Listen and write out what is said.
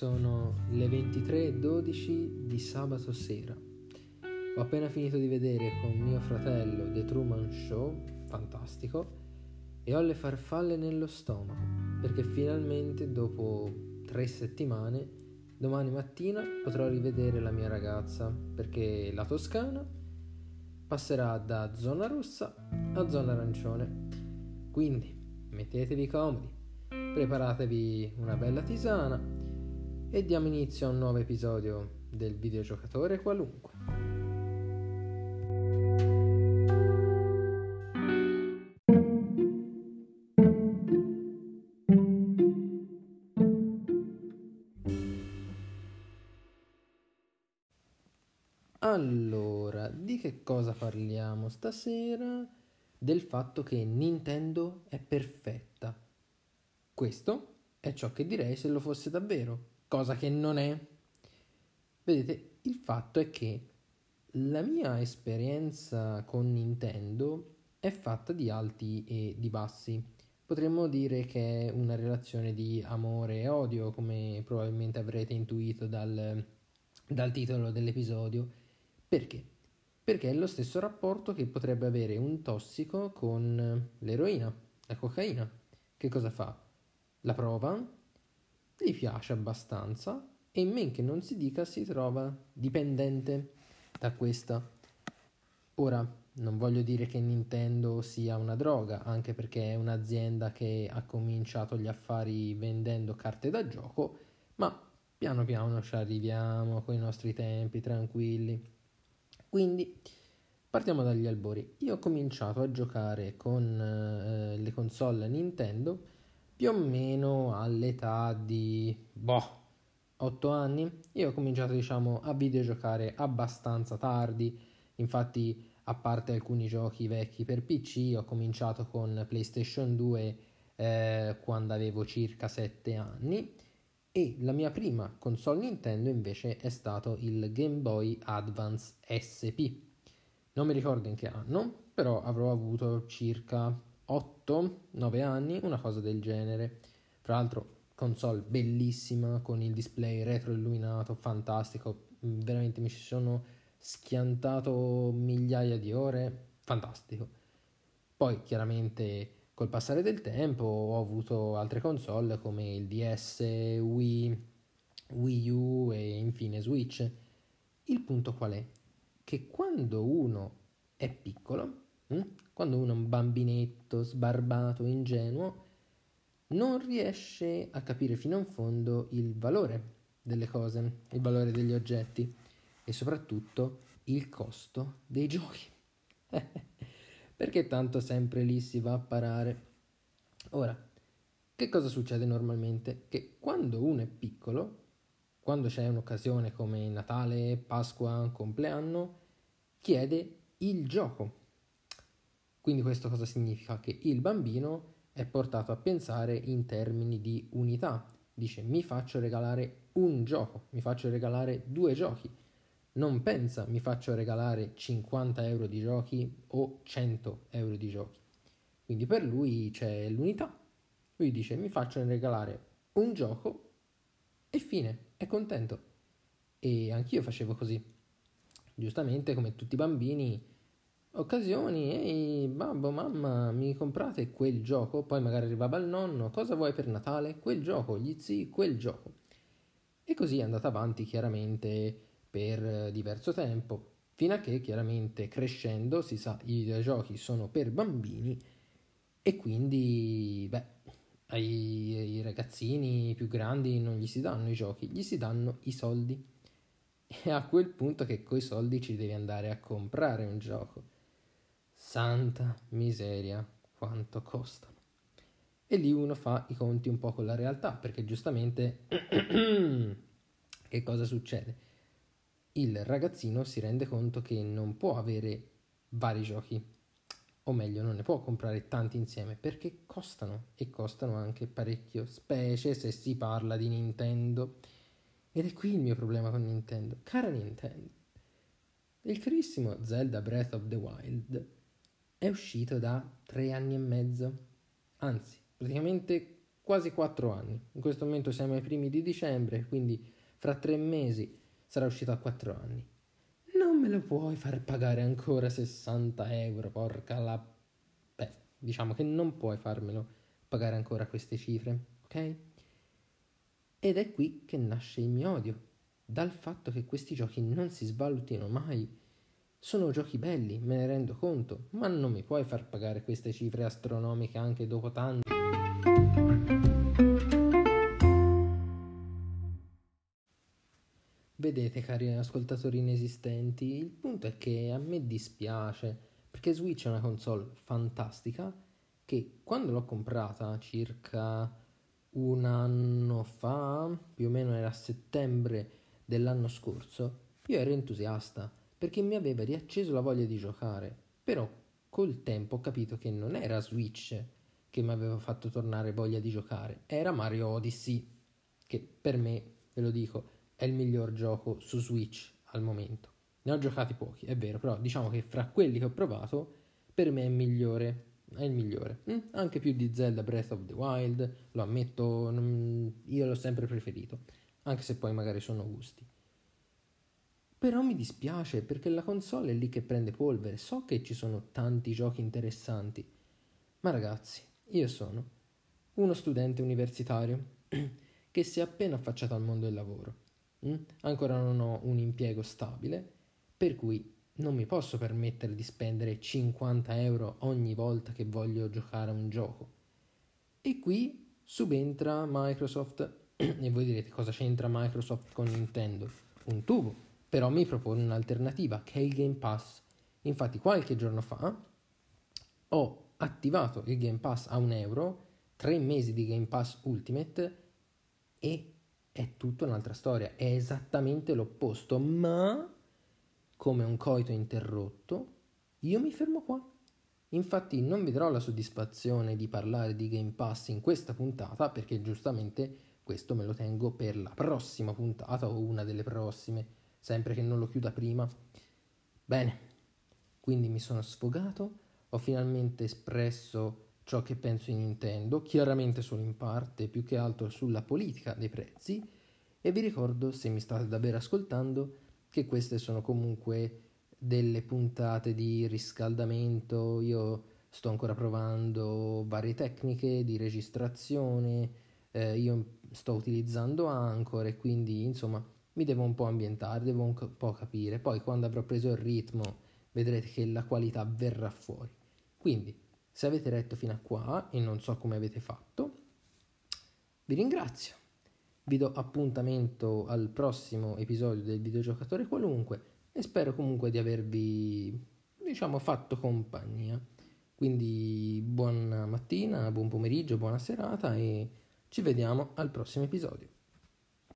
sono le 23.12 di sabato sera. Ho appena finito di vedere con mio fratello The Truman Show, fantastico, e ho le farfalle nello stomaco, perché finalmente dopo tre settimane, domani mattina potrò rivedere la mia ragazza, perché la Toscana passerà da zona rossa a zona arancione. Quindi mettetevi comodi preparatevi una bella tisana e diamo inizio a un nuovo episodio del videogiocatore qualunque. Allora, di che cosa parliamo stasera? Del fatto che Nintendo è perfetta questo è ciò che direi se lo fosse davvero, cosa che non è. Vedete, il fatto è che la mia esperienza con Nintendo è fatta di alti e di bassi. Potremmo dire che è una relazione di amore e odio, come probabilmente avrete intuito dal, dal titolo dell'episodio. Perché? Perché è lo stesso rapporto che potrebbe avere un tossico con l'eroina, la cocaina. Che cosa fa? La prova, gli piace abbastanza e in men che non si dica si trova dipendente da questa. Ora, non voglio dire che Nintendo sia una droga, anche perché è un'azienda che ha cominciato gli affari vendendo carte da gioco, ma piano piano ci arriviamo con i nostri tempi tranquilli. Quindi partiamo dagli albori. Io ho cominciato a giocare con eh, le console Nintendo più o meno all'età di boh, 8 anni. Io ho cominciato diciamo a videogiocare abbastanza tardi, infatti a parte alcuni giochi vecchi per PC, ho cominciato con PlayStation 2 eh, quando avevo circa 7 anni e la mia prima console Nintendo invece è stato il Game Boy Advance SP. Non mi ricordo in che anno, però avrò avuto circa 8-9 anni, una cosa del genere. Fra l'altro console bellissima con il display retroilluminato, fantastico, veramente mi ci sono schiantato migliaia di ore, fantastico. Poi chiaramente col passare del tempo ho avuto altre console come il DS, Wii, Wii U e infine Switch. Il punto qual è? Che quando uno è piccolo Mm? Quando uno è un bambinetto sbarbato, ingenuo, non riesce a capire fino in fondo il valore delle cose, il valore degli oggetti e soprattutto il costo dei giochi. Perché tanto sempre lì si va a parare. Ora, che cosa succede normalmente? Che quando uno è piccolo, quando c'è un'occasione come Natale, Pasqua, compleanno, chiede il gioco quindi questo cosa significa? Che il bambino è portato a pensare in termini di unità. Dice mi faccio regalare un gioco, mi faccio regalare due giochi. Non pensa mi faccio regalare 50 euro di giochi o 100 euro di giochi. Quindi per lui c'è l'unità. Lui dice mi faccio regalare un gioco e fine, è contento. E anch'io facevo così. Giustamente come tutti i bambini occasioni, ehi babbo, mamma, mi comprate quel gioco? Poi magari arrivava il nonno, cosa vuoi per Natale? Quel gioco, gli zii, quel gioco. E così è andata avanti chiaramente per diverso tempo, fino a che chiaramente crescendo si sa i videogiochi sono per bambini e quindi, beh, ai, ai ragazzini più grandi non gli si danno i giochi, gli si danno i soldi. E a quel punto che coi soldi ci devi andare a comprare un gioco. Santa miseria, quanto costano. E lì uno fa i conti un po' con la realtà, perché giustamente che cosa succede? Il ragazzino si rende conto che non può avere vari giochi, o meglio, non ne può comprare tanti insieme perché costano e costano anche parecchio, specie se si parla di Nintendo. Ed è qui il mio problema con Nintendo. Cara Nintendo, il carissimo Zelda Breath of the Wild è uscito da tre anni e mezzo, anzi praticamente quasi 4 anni. In questo momento siamo ai primi di dicembre, quindi fra 3 mesi sarà uscito a 4 anni. Non me lo puoi far pagare ancora 60 euro, porca la... Beh, diciamo che non puoi farmelo pagare ancora queste cifre, ok? Ed è qui che nasce il mio odio, dal fatto che questi giochi non si svalutino mai. Sono giochi belli, me ne rendo conto, ma non mi puoi far pagare queste cifre astronomiche anche dopo tanto. Vedete cari ascoltatori inesistenti, il punto è che a me dispiace, perché Switch è una console fantastica che quando l'ho comprata circa un anno fa, più o meno era settembre dell'anno scorso, io ero entusiasta perché mi aveva riacceso la voglia di giocare, però col tempo ho capito che non era Switch che mi aveva fatto tornare voglia di giocare, era Mario Odyssey, che per me, ve lo dico, è il miglior gioco su Switch al momento. Ne ho giocati pochi, è vero, però diciamo che fra quelli che ho provato, per me è migliore. È il migliore. Mm? Anche più di Zelda Breath of the Wild, lo ammetto, io l'ho sempre preferito, anche se poi magari sono gusti. Però mi dispiace perché la console è lì che prende polvere. So che ci sono tanti giochi interessanti. Ma ragazzi, io sono uno studente universitario che si è appena affacciato al mondo del lavoro Mm? Ancora non ho un impiego stabile, per cui non mi posso permettere di spendere 50 euro ogni volta che voglio giocare a un gioco. E qui subentra Microsoft e voi direte cosa c'entra Microsoft con Nintendo? Un tubo, però mi propone un'alternativa che è il Game Pass. Infatti qualche giorno fa ho attivato il Game Pass a un euro, tre mesi di Game Pass Ultimate e è tutta un'altra storia, è esattamente l'opposto, ma come un coito interrotto, io mi fermo qua. Infatti non vi darò la soddisfazione di parlare di Game Pass in questa puntata perché giustamente questo me lo tengo per la prossima puntata o una delle prossime, sempre che non lo chiuda prima. Bene, quindi mi sono sfogato, ho finalmente espresso ciò che penso in Nintendo, chiaramente solo in parte, più che altro sulla politica dei prezzi, e vi ricordo, se mi state davvero ascoltando, che queste sono comunque delle puntate di riscaldamento, io sto ancora provando varie tecniche di registrazione, eh, io sto utilizzando Anchor e quindi insomma mi devo un po' ambientare, devo un po' capire, poi quando avrò preso il ritmo vedrete che la qualità verrà fuori. Quindi se avete letto fino a qua e non so come avete fatto, vi ringrazio. Vi do appuntamento al prossimo episodio del videogiocatore qualunque e spero comunque di avervi, diciamo, fatto compagnia. Quindi buona mattina, buon pomeriggio, buona serata e ci vediamo al prossimo episodio.